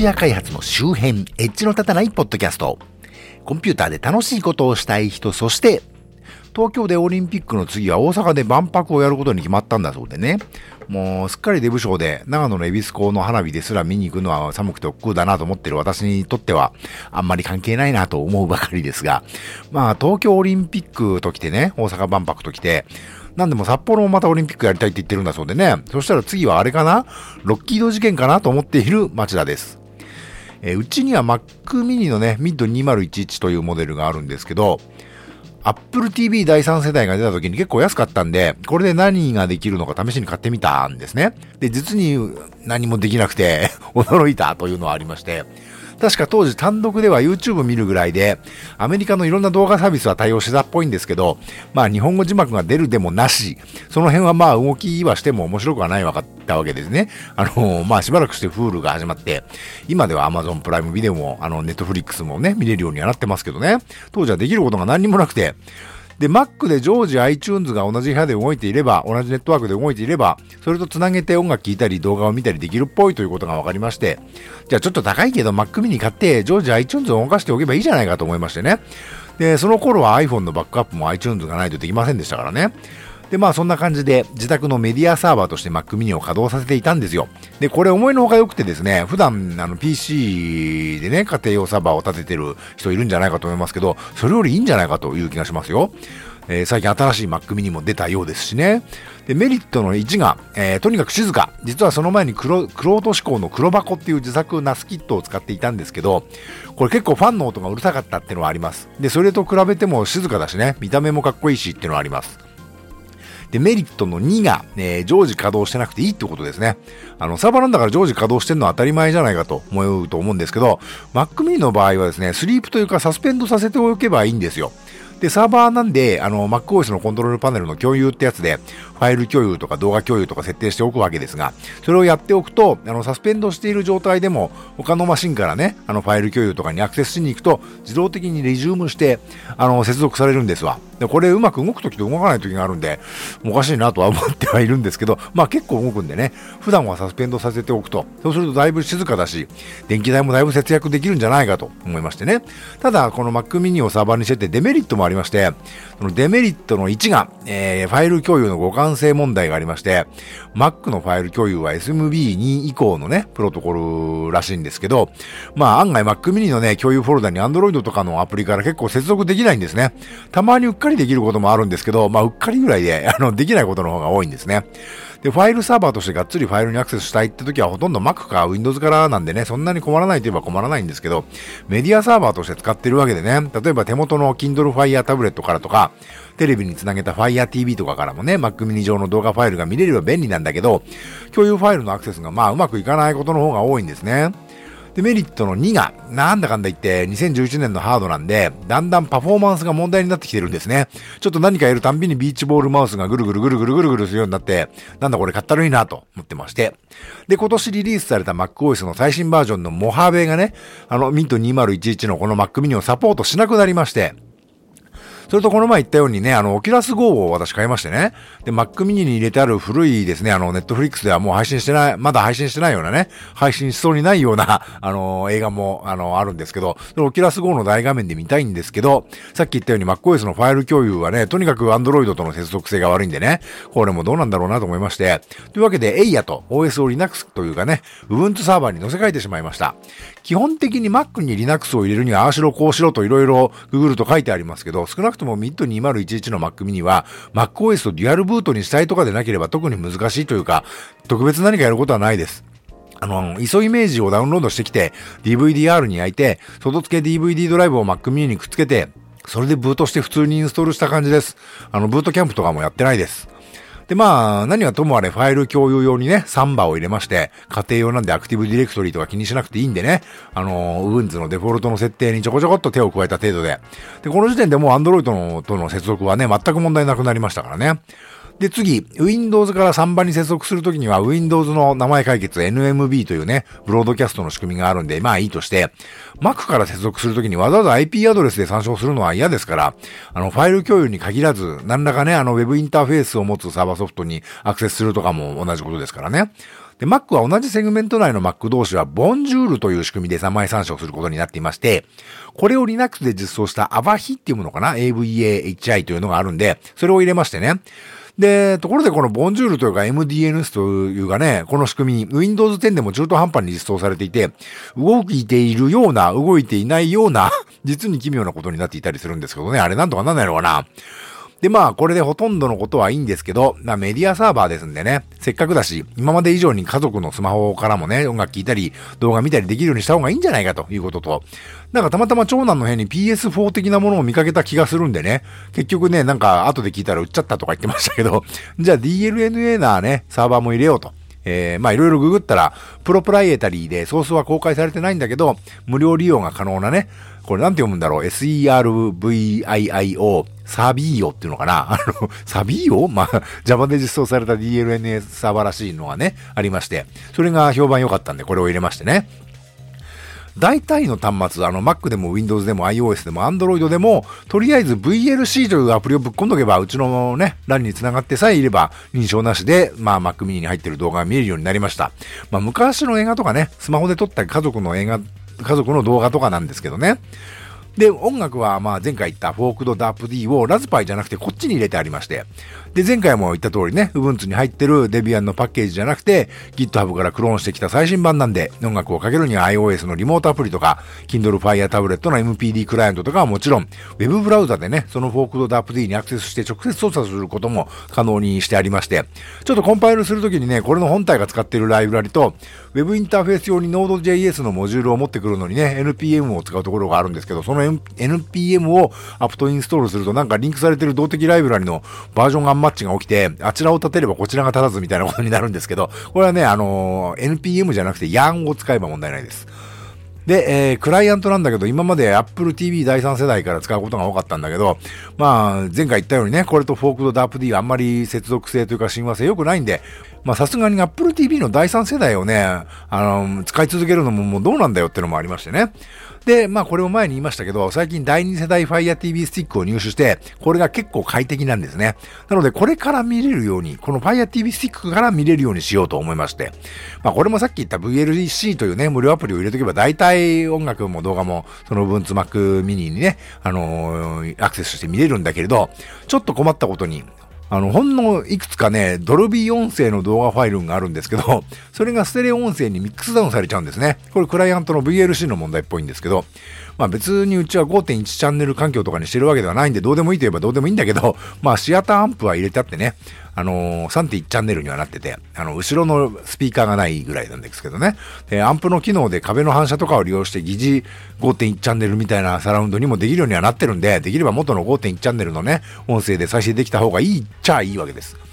フィア開発の周辺、エッジの立たないポッドキャスト。コンピューターで楽しいことをしたい人、そして、東京でオリンピックの次は大阪で万博をやることに決まったんだそうでね。もうすっかりデブ賞で長野の恵比寿港の花火ですら見に行くのは寒くて億劫だなと思ってる私にとってはあんまり関係ないなと思うばかりですが、まあ東京オリンピックと来てね、大阪万博と来て、なんでも札幌もまたオリンピックやりたいって言ってるんだそうでね。そしたら次はあれかな？ロッキード事件かなと思っている町田です。えー、うちには Mac mini のね、mid2011 というモデルがあるんですけど、Apple TV 第3世代が出た時に結構安かったんで、これで何ができるのか試しに買ってみたんですね。で、実に何もできなくて 驚いたというのはありまして、確か当時単独では YouTube 見るぐらいで、アメリカのいろんな動画サービスは対応してたっぽいんですけど、まあ日本語字幕が出るでもなし、その辺はまあ動きはしても面白くはないわかったわけですね。あの、まあしばらくしてフールが始まって、今では Amazon プライムビデオも、あの、Netflix もね、見れるようにはなってますけどね。当時はできることが何にもなくて、で、Mac で常時 iTunes が同じ部屋で動いていれば、同じネットワークで動いていれば、それと繋げて音楽聴いたり動画を見たりできるっぽいということが分かりまして、じゃあちょっと高いけど Mac mini 買って常時 iTunes を動かしておけばいいじゃないかと思いましてね。で、その頃は iPhone のバックアップも iTunes がないとできませんでしたからね。で、まあそんな感じで自宅のメディアサーバーとして Mac mini を稼働させていたんですよ。で、これ思いのほか良くてですね、普段あの PC でね、家庭用サーバーを立ててる人いるんじゃないかと思いますけど、それよりいいんじゃないかという気がしますよ。えー、最近新しい Mac mini も出たようですしね。で、メリットの1が、えー、とにかく静か。実はその前に黒、黒落とし工の黒箱っていう自作ナスキットを使っていたんですけど、これ結構ファンの音がうるさかったっていうのはあります。で、それと比べても静かだしね、見た目もかっこいいしっていうのはあります。で、メリットの2が、えー、常時稼働してなくていいってことですね。あの、サーバーなんだから常時稼働してるのは当たり前じゃないかと思うと思うんですけど、Mac mini の場合はですね、スリープというかサスペンドさせておけばいいんですよ。で、サーバーなんで、あの、MacOS のコントロールパネルの共有ってやつで、ファイル共有とか動画共有とか設定しておくわけですが、それをやっておくと、あの、サスペンドしている状態でも、他のマシンからね、あの、ファイル共有とかにアクセスしに行くと、自動的にレジュームして、あの、接続されるんですわ。で、これうまく動くときと動かないときがあるんで、おかしいなとは思ってはいるんですけど、まあ結構動くんでね、普段はサスペンドさせておくと、そうするとだいぶ静かだし、電気代もだいぶ節約できるんじゃないかと思いましてね。ただ、この Mac mini をサーバーにしててデメリットもありまして、そのデメリットの1が、えー、ファイル共有の互換性問題がありまして、Mac のファイル共有は SMB2 以降のね、プロトコルらしいんですけど、まあ案外 Mac mini のね、共有フォルダに Android とかのアプリから結構接続できないんですね。たまにうっかりできることもあるんですけど、まあうっかりぐらいで、あの、できないことの方が多いんですね。で、ファイルサーバーとしてがっつりファイルにアクセスしたいって時はほとんど Mac か Windows からなんでね、そんなに困らないといえば困らないんですけど、メディアサーバーとして使ってるわけでね、例えば手元の Kindle Fire タブレットからとか、テレビにつなげた Fire TV とかからもね、Mac mini 上の動画ファイルが見れれば便利なんだけど、共有ファイルのアクセスがまあうまくいかないことの方が多いんですね。で、メリットの2が、なんだかんだ言って2011年のハードなんで、だんだんパフォーマンスが問題になってきてるんですね。ちょっと何かやるたんびにビーチボールマウスがぐるぐるぐるぐるぐるぐるするようになって、なんだこれ買ったらいいなと思ってまして。で、今年リリースされた MacOS の最新バージョンのモハベがね、あの、 Mid 2011のこの Mac mini をサポートしなくなりまして、それとこの前言ったようにね、あの、オキュラス GO を私買いましてね。で、Mac mini に入れてある古いですね、あの、 Netflix ではもう配信してない、まだ配信してないようなね、配信しそうにないような、あの、映画も、あの、あるんですけど、そのオキュラス GO の大画面で見たいんですけど、さっき言ったように MacOS のファイル共有はね、とにかく Android との接続性が悪いんでね、これもどうなんだろうなと思いまして、というわけで、エイヤと OS を Linux というかね、Ubuntu サーバーに載せ替えてしまいました。基本的に Mac に Linux を入れるには、ああしろこうしろといろいろ Google と書いてありますけど、少なくとも Mid 2011 の Mac mini は MacOS とデュアルブートにしたいとかでなければ特に難しいというか、特別何かやることはないです。あの、ISO イメージをダウンロードしてきて、DVD-R に焼いて、外付け DVD ドライブを Mac mini にくっつけて、それでブートして普通にインストールした感じです。あの、ブートキャンプとかもやってないです。で、まあ、何はともあれファイル共有用にね、 Samba を入れまして、家庭用なんで Active Directory とか気にしなくていいんでね、あの、ウーンズのデフォルトの設定にちょこちょこっと手を加えた程度で。で、この時点でもう Android のとの接続はね、全く問題なくなりましたからね。で、次、Windows から3番に接続するときには、Windows の名前解決 NMB というね、ブロードキャストの仕組みがあるんで、まあいいとして、Mac から接続するときにわざわざ IP アドレスで参照するのは嫌ですから、あの、ファイル共有に限らず、何らかね、あの、Web インターフェースを持つサーバーソフトにアクセスするとかも同じことですからね。で、Mac は同じセグメント内の Mac 同士は、ボンジュールという仕組みで3枚参照することになっていまして、これを Linux で実装した AVAHI っていうものかな ?AVAHI というのがあるんで、それを入れましてね。で、ところでこのボンジュールというか MDNS というかね、この仕組み、Windows 10でも中途半端に実装されていて、動いているような、動いていないような、実に奇妙なことになっていたりするんですけどね、あれなんとかなんないのかな？で、まあ、これでほとんどのことはいいんですけど、まあ、メディアサーバーですんでね、せっかくだし、今まで以上に家族のスマホからもね、音楽聴いたり、動画見たりできるようにした方がいいんじゃないかということと、なんかたまたま長男の部屋に PS4 的なものを見かけた気がするんでね、結局ね、なんか後で聞いたら売っちゃったとか言ってましたけど、じゃあ DLNA なね、サーバーも入れようと。えー、まあいろいろググったら、プロプライエタリーでソースは公開されてないんだけど、無料利用が可能なね、これなんて読むんだろう ?SERVIIO、サビーオっていうのかな？あの、サビーオまあ、Java で実装された DLNA サーバーらしいのがね、ありまして、それが評判良かったんで、これを入れましてね。大体の端末、あの Mac でも Windows でも iOS でも Android でも、とりあえず VLC というアプリをぶっ込んどけば、うちのね、欄に繋がってさえいれば、認証なしで、まあ Mac mini に入ってる動画が見えるようになりました。まあ昔の映画とかね、スマホで撮った家族の映画、家族の動画とかなんですけどね。で、音楽はまあ前回言ったフォークドダープ D をラズパイじゃなくてこっちに入れてありまして、で、前回も言った通りね、Ubuntu に入ってるデビアンのパッケージじゃなくて、GitHub からクローンしてきた最新版なんで、音楽をかけるには iOS のリモートアプリとか、Kindle Fire タブレットの MPD クライアントとかはもちろん、Web ブラウザでね、そのフォークドダープ D にアクセスして直接操作することも可能にしてありまして、ちょっとコンパイルするときにね、これの本体が使っているライブラリと、Web インターフェース用に Node.js のモジュールを持ってくるのにね、NPM を使うところがあるんですけど、その NPM をアプトインストールするとなんかリンクされてる動的ライブラリのバージョンアマッチが起きて、あちらを立てればこちらが立たずみたいなことになるんですけど、これはね、あのー、NPM じゃなくて YAN を使えば問題ないです。で、えー、クライアントなんだけど、今まで Apple TV 第3世代から使うことが多かったんだけど、まあ、前回言ったようにね、これとフォークドダープ D はあんまり接続性というか親和性良くないんで、まあさすがに Apple TV の第3世代をね、あの、使い続けるのももうどうなんだよってのもありましてね。で、まあこれも前に言いましたけど、最近第2世代 Fire TV スティックを入手して、これが結構快適なんですね。なのでこれから見れるように、この Fire TV スティックから見れるようにしようと思いまして。まあこれもさっき言った VLC というね、無料アプリを入れとけば大体音楽も動画もその分 Mac mini にね、あのー、アクセスして見れるんだけれど、ちょっと困ったことに、あの、ほんのいくつかね、ドルビー音声の動画ファイルがあるんですけど、それがステレオ音声にミックスダウンされちゃうんですね。これクライアントの VLC の問題っぽいんですけど、まあ別にうちは5.1チャンネル環境とかにしてるわけではないんで、どうでもいいといえばどうでもいいんだけど、まあシアターアンプは入れてあってね、あのー、3.1チャンネルにはなってて、あの、後ろのスピーカーがないぐらいなんですけどね。で、アンプの機能で壁の反射とかを利用して疑似5.1チャンネルみたいなサラウンドにもできるようにはなってるんで、できれば元の5.1チャンネルのね、音声で再生できた方がいいっちゃいいわけです。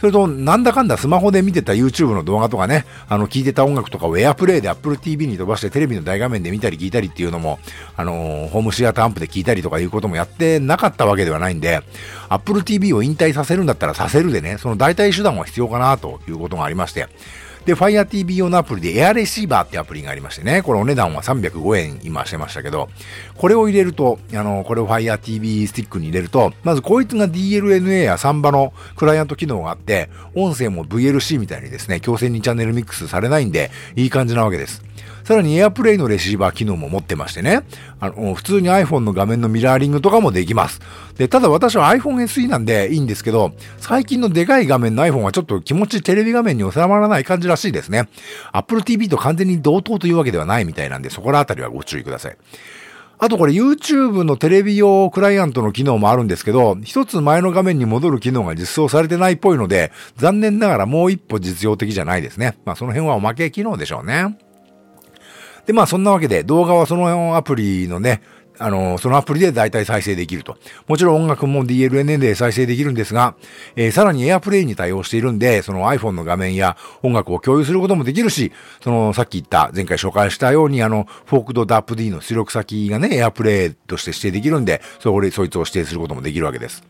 それと、なんだかんだスマホで見てた YouTube の動画とかね、あの、聴いてた音楽とかを AirPlay で Apple TV に飛ばしてテレビの大画面で見たり聞いたりっていうのも、あのー、ホームシアターアンプで聞いたりとかいうこともやってなかったわけではないんで、Apple TV を引退させるんだったらさせるでね、その代替手段は必要かなということがありまして、で、Fire TV 用のアプリでエアレシーバーってアプリがありましてね、これお値段は305円今してましたけど、これを入れると、あの、これを Fire TV スティックに入れると、まずこいつが DLNA やサンバのクライアント機能があって、音声も VLC みたいにですね、強制にチャンネルミックスされないんで、いい感じなわけです。さらに AirPlay のレシーバー機能も持ってましてね、あの、普通に iPhone の画面のミラーリングとかもできます。で、ただ私は iPhone SE なんでいいんですけど、最近のでかい画面の iPhone はちょっと気持ちテレビ画面に収まらない感じらしいですね。Apple TV と完全に同等というわけではないみたいなんで、そこらあたりはご注意ください。あとこれ YouTube のテレビ用クライアントの機能もあるんですけど、一つ前の画面に戻る機能が実装されてないっぽいので、残念ながらもう一歩実用的じゃないですね。まあその辺はおまけ機能でしょうね。で、まあそんなわけで動画はそのアプリのね、あの、そのアプリで大体再生できると。もちろん音楽も DLNA で再生できるんですが、えー、さらに AirPlay に対応しているんで、その iPhone の画面や音楽を共有することもできるし、そのさっき言った、前回紹介したように、あの、フォークド DAPD の出力先がね、AirPlay として指定できるんで、それ、そいつを指定することもできるわけです。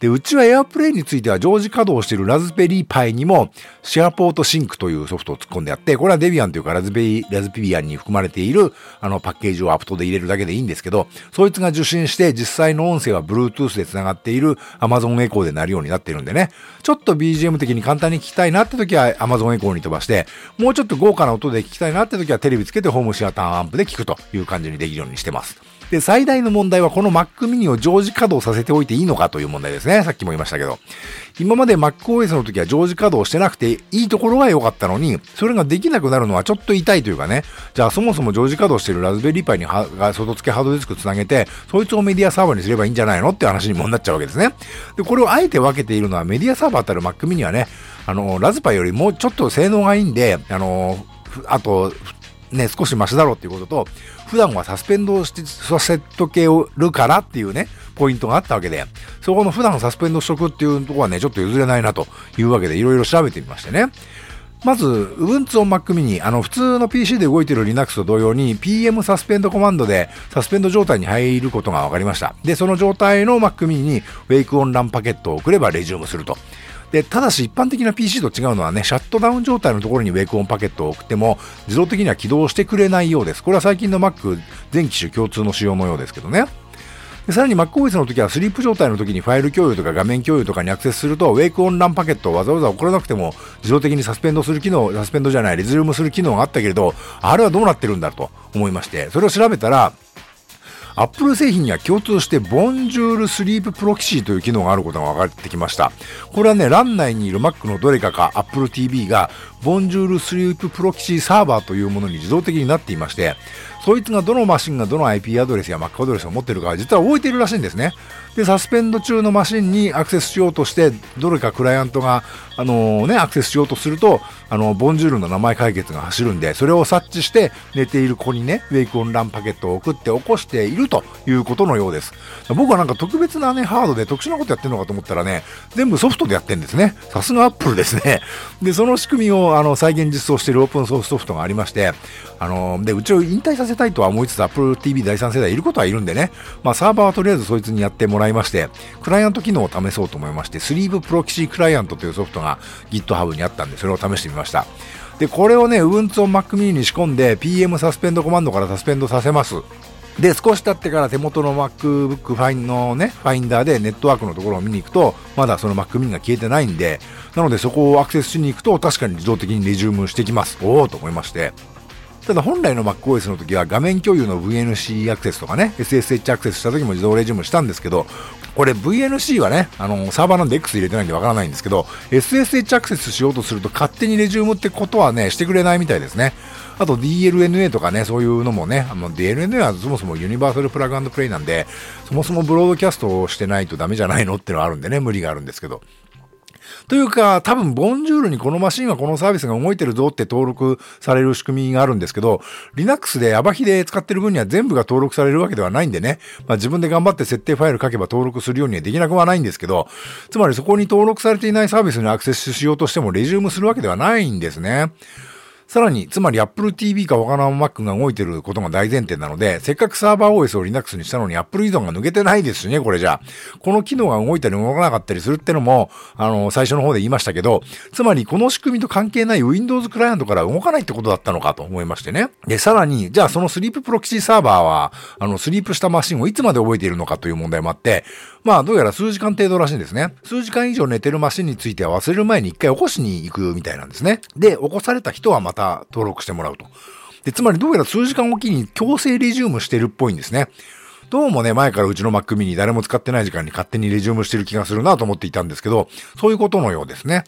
で、うちは AirPlay については常時稼働しているラズベリーパイにもシェアポートシンクというソフトを突っ込んであって、これはデビアンというかラズベリー、ラズピビアンに含まれているあのパッケージをアプトで入れるだけでいいんですけど、そいつが受信して実際の音声は Bluetooth で繋がっている Amazon Echo で鳴るようになっているんでね、ちょっと BGM 的に簡単に聞きたいなって時は Amazon Echo に飛ばして、もうちょっと豪華な音で聞きたいなって時はテレビつけてホームシアターアンプで聞くという感じにできるようにしてます。で、最大の問題はこの Mac mini を常時稼働させておいていいのかという問題ですね。さっきも言いましたけど。今まで MacOS の時は常時稼働してなくていいところが良かったのに、それができなくなるのはちょっと痛いというかね。じゃあそもそも常時稼働してるラズベリーパイに外付けハードディスクつなげて、そいつをメディアサーバーにすればいいんじゃないのって話にもなっちゃうわけですね。で、これをあえて分けているのはメディアサーバーたる Mac mini はね、あの、ラズパイよりもうちょっと性能がいいんで、あの、あと、ね、少しマシだろうっていうことと、普段はサスペンドをしてさせとけるからっていうね、ポイントがあったわけで、そこの普段サスペンドしとくっていうところはね、ちょっと譲れないなというわけで、いろいろ調べてみましてね。まず、Ubuntu on Mac mini、あの、普通の PC で動いてる Linux と同様に PM サスペンドコマンドでサスペンド状態に入ることが分かりました。で、その状態の Mac mini に Wake on LAN パケットを送ればレジュームすると。で、ただし一般的な PC と違うのはね、シャットダウン状態のところにウェイクオンパケットを送っても、自動的には起動してくれないようです。これは最近の Mac 全機種共通の仕様のようですけどね。でさらに MacOS の時はスリープ状態の時にファイル共有とか画面共有とかにアクセスすると、 Wake-on-LAN パケットをわざわざ送らなくても自動的にサスペンドする機能、サスペンドじゃない、レジュームする機能があったけれど、あれはどうなってるんだと思いまして、それを調べたら、アップル製品には共通して Bonjour Sleep Proxy という機能があることが分かってきました。これはね、 LAN 内にいる Mac のどれかか Apple TV が Bonjour Sleep Proxy サーバーというものに自動的になっていまして、そいつがどのマシンがどの IP アドレスや Mac アドレスを持ってるか実は覚えてるらしいんですね。で、サスペンド中のマシンにアクセスしようとして、どれかクライアントが、あのー、ね、アクセスしようとすると、あの、ボンジュールの名前解決が走るんで、それを察知して寝ている子にね、ウェイクオンランパケットを送って起こしているということのようです。僕はなんか特別なね、ハードで特殊なことやってるのかと思ったらね、全部ソフトでやってるんですね。さすがアップルですね。で、その仕組みをあの再現実装しているオープンソースソフトがありまして、あのー、で、うちを引退させたいとは思いつつ Apple TV 第3世代いることはいるんでね、まあサーバーはとりあえずそいつにやってもらいまして、クライアント機能を試そうと思いまして、スリーブプロキシークライアントというソフトが GitHub にあったんで、それを試してみました。で、これをね、Ubuntu on Mac mini に仕込んで、PM サスペンドコマンドからサスペンドさせます。で、少し経ってから手元の MacBook ファインのね、ファインダーでネットワークのところを見に行くと、まだその Mac mini が消えてないんで、なのでそこをアクセスしに行くと、確かに自動的にレジュームしてきます。おおと思いまして。ただ本来の MacOS の時は画面共有の VNC アクセスとかね、SSH アクセスした時も自動レジュームしたんですけど、これ VNC はね、あの、サーバーなんで X 入れてないんでわからないんですけど、SSH アクセスしようとすると勝手にレジュームってことはね、してくれないみたいですね。あと DLNA とかね、そういうのもね、あの DLNA はそもそもユニバーサルプラグプレイなんで、そもそもブロードキャストをしてないとダメじゃないのってのはあるんでね、無理があるんですけど。というか、多分、ボンジュールにこのマシンはこのサービスが動いてるぞって登録される仕組みがあるんですけど、Linux でアバヒで使ってる分には全部が登録されるわけではないんでね、まあ自分で頑張って設定ファイル書けば登録するようにはできなくはないんですけど、つまりそこに登録されていないサービスにアクセスしようとしてもレジュームするわけではないんですね。さらに、つまり Apple TV か他の Mac が動いてることが大前提なので、せっかくサーバー OS を Linux にしたのに Apple 依存が抜けてないですしね、これじゃあ。この機能が動いたり動かなかったりするってのも、あの、最初の方で言いましたけど、つまりこの仕組みと関係ない Windows クライアントから動かないってことだったのかと思いましてね。で、さらに、じゃあそのスリーププロキシサーバーは、あの、スリープしたマシンをいつまで覚えているのかという問題もあって、まあ、どうやら数時間程度らしいんですね。数時間以上寝てるマシンについては忘れる前に一回起こしに行くみたいなんですね。で、起こされた人はまた登録してもらうと。で、つまりどうやら数時間おきに強制レジュームしてるっぽいんですね。どうもね、前からうちの Mac mini 誰も使ってない時間に勝手にレジュームしてる気がするなと思っていたんですけど、そういうことのようですね。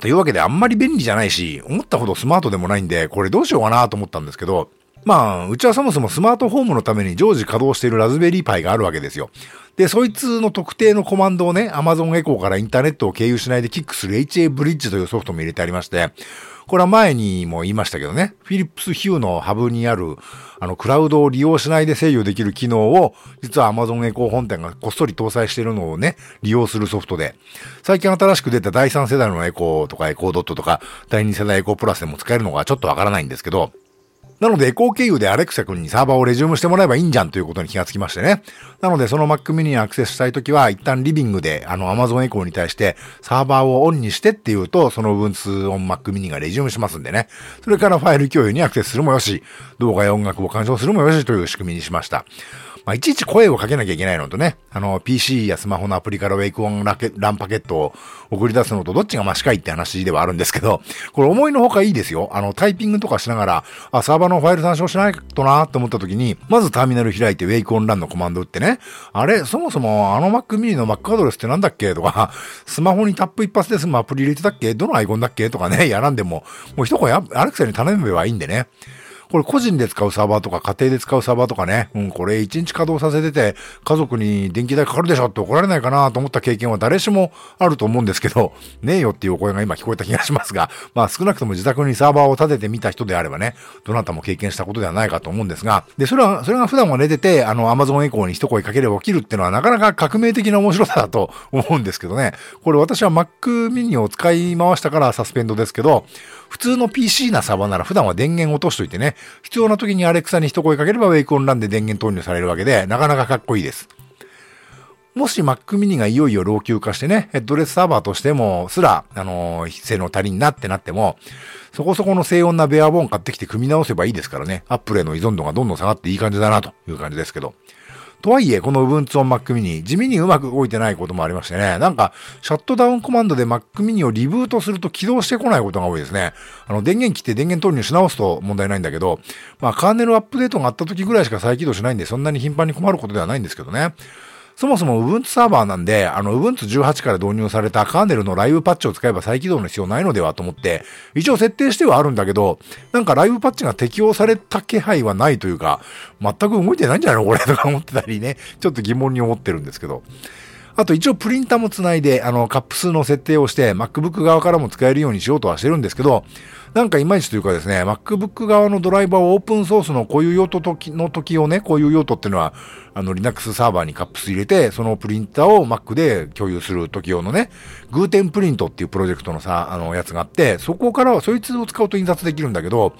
というわけであんまり便利じゃないし、思ったほどスマートでもないんで、これどうしようかなと思ったんですけど、まあ、うちはそもそもスマートフォームのために常時稼働しているラズベリーパイがあるわけですよ。で、そいつの特定のコマンドをね、Amazon Echo からインターネットを経由しないでキックする HA ブリッジというソフトも入れてありまして、これは前にも言いましたけどね、フィリップスヒューのハブにある、あの、クラウドを利用しないで制御できる機能を、実は Amazon エコー本店がこっそり搭載しているのをね、利用するソフトで、最近新しく出た第3世代のエコーとかエコードットとか、第2世代エコープラスでも使えるのがちょっとわからないんですけど、なので、エコー経由でアレクサ君にサーバーをレジュームしてもらえばいいんじゃんということに気がつきましてね。なので、その Mac mini にアクセスしたいときは、一旦リビングで、あの、Amazon エコーに対して、サーバーをオンにしてっていうと、その Ubuntu on Mac mini がレジュームしますんでね。それからファイル共有にアクセスするもよし、動画や音楽を鑑賞するもよしという仕組みにしました。まあ、いちいち声をかけなきゃいけないのとね、あの、PC やスマホのアプリからウェイクオンラケランパケットを送り出すのとどっちがマシかいって話ではあるんですけど、これ思いのほかいいですよ。あの、タイピングとかしながら、あ、サーバーのファイル参照しないとなって思った時に、まずターミナル開いてウェイクオンランのコマンド打ってね、あれ、そもそもあの Mac mini の Mac アドレスってなんだっけ？とか、スマホにタップ一発で済むアプリ入れてたっけ？どのアイコンだっけ？とかね、やらんでも、もう一声アレクサに頼めばいいんでね。これ個人で使うサーバーとか家庭で使うサーバーとかね、うん、これ一日稼働させてて家族に電気代かかるでしょって怒られないかなと思った経験は誰しもあると思うんですけど、ねえよっていうお声が今聞こえた気がしますが、まあ少なくとも自宅にサーバーを立ててみた人であればね、どなたも経験したことではないかと思うんですが、で、それは、それが普段は寝てて、あの、Amazon エコーに一声かければ起きるっていうのはなかなか革命的な面白さだと思うんですけどね。これ私は Mac mini を使い回したからサスペンドですけど、普通の PC なサーバーなら普段は電源落としといてね、必要な時にアレクサに一声かければウェイクオンランで電源投入されるわけで、なかなかかっこいいです。もし Mac mini がいよいよ老朽化してね、ヘッドレスサーバーとしても、すら、あのー、性能足りんなってなっても、そこそこの静音なベアボーン買ってきて組み直せばいいですからね、アップルへの依存度がどんどん下がっていい感じだなという感じですけど。とはいえ、この Ubuntu on Mac mini、地味にうまく動いてないこともありましてね、なんか、シャットダウンコマンドで Mac mini をリブートすると起動してこないことが多いですね。あの、電源切って電源投入し直すと問題ないんだけど、まあ、カーネルアップデートがあった時ぐらいしか再起動しないんで、そんなに頻繁に困ることではないんですけどね。そもそも Ubuntu サーバーなんで、あの Ubuntu 18から導入されたカーネルのライブパッチを使えば再起動の必要ないのではと思って、一応設定してはあるんだけど、なんかライブパッチが適用された気配はないというか、全く動いてないんじゃないの？これとか思ってたりね、ちょっと疑問に思ってるんですけど。あと一応プリンターもつないで、あの、カップ数の設定をして、MacBook 側からも使えるようにしようとはしてるんですけど、なんかいまいちというかですね、MacBook 側のドライバーをオープンソースのこういう用途の時をね、こういう用途っていうのは、あの、Linux サーバーにカップ数入れて、そのプリンターを Mac で共有する時用のね、グーテンプリントっていうプロジェクトのさ、あの、やつがあって、そこからはそいつを使うと印刷できるんだけど、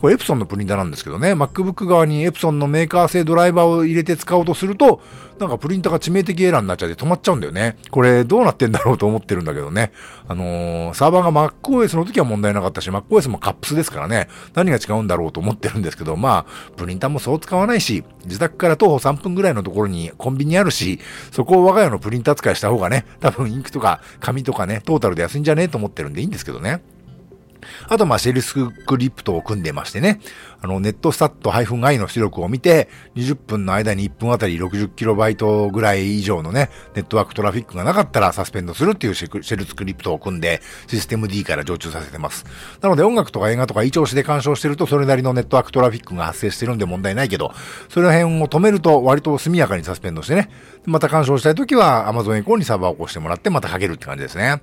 これエプソンのプリンターなんですけどね、MacBook 側にエプソンのメーカー製ドライバーを入れて使おうとすると、なんかプリンターが致命的エラーになっちゃって止まっちゃうんだよね。これどうなってんだろうと思ってるんだけどね。あのー、サーバーが MacOS の時は問題なかったし、MacOS もカップスですからね、何が違うんだろうと思ってるんですけど、まあ、プリンターもそう使わないし、自宅から徒歩3分ぐらいのところにコンビニあるし、そこを我が家のプリンター使いした方がね、多分インクとか紙とかね、トータルで安いんじゃね？えと思ってるんでいいんですけどね。あと、ま、シェルスクリプトを組んでましてね、あの、ネットスタット -i の出力を見て、20分の間に1分あたり 60kB ぐらい以上のね、ネットワークトラフィックがなかったらサスペンドするっていうシェルスクリプトを組んで、システム D から常駐させてます。なので、音楽とか映画とか異調子で干渉してると、それなりのネットワークトラフィックが発生してるんで問題ないけど、それら辺を止めると割と速やかにサスペンドしてね、また干渉したいときは Amazon エコーにサーバーを起こしてもらってまたかけるって感じですね。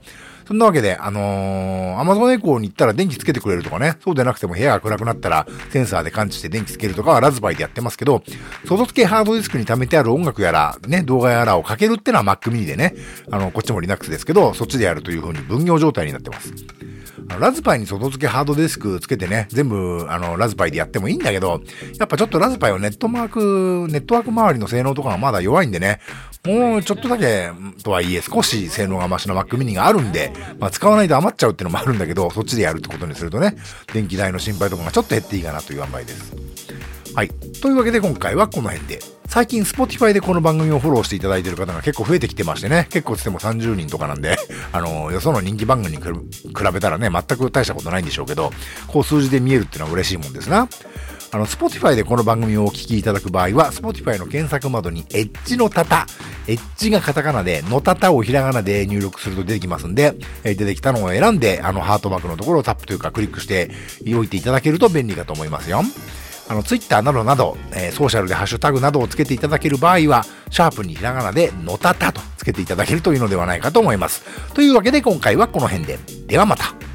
そんなわけで、あのー、アマゾンエコーに行ったら電気つけてくれるとかね、そうでなくても部屋が暗くなったらセンサーで感知して電気つけるとかはラズパイでやってますけど、外付けハードディスクに貯めてある音楽やら、ね、動画やらをかけるってのは Mac mini でね、あの、こっちも Linux ですけど、そっちでやるという風に分業状態になってます。ラズパイに外付けハードディスクつけてね、全部、あの、ラズパイでやってもいいんだけど、やっぱちょっとラズパイはネットマーク、ネットワーク周りの性能とかがまだ弱いんでね、もうちょっとだけとはいえ少し性能が増しの Mac mini があるんで、まあ使わないと余っちゃうっていうのもあるんだけど、そっちでやるってことにするとね、電気代の心配とかがちょっと減っていいかなという塩梅です。はい。というわけで今回はこの辺で。最近 Spotify でこの番組をフォローしていただいている方が結構増えてきてましてね、結構つっても30人とかなんで、あの、よその人気番組に比べたらね、全く大したことないんでしょうけど、こう数字で見えるっていうのは嬉しいもんですな。あの、Spotify でこの番組をお聞きいただく場合は、Spotify の検索窓にエッジのタタ、エッジがカタカナで、のタタをひらがなで入力すると出てきますんで、え出てきたのを選んで、あの、ハートマークのところをタップというかクリックしておいていただけると便利かと思いますよ。あの、ツイッターなどなど、えー、ソーシャルでハッシュタグなどをつけていただける場合は、シャープにひらがなで、のたたとつけていただけるというのではないかと思います。というわけで今回はこの辺で。ではまた。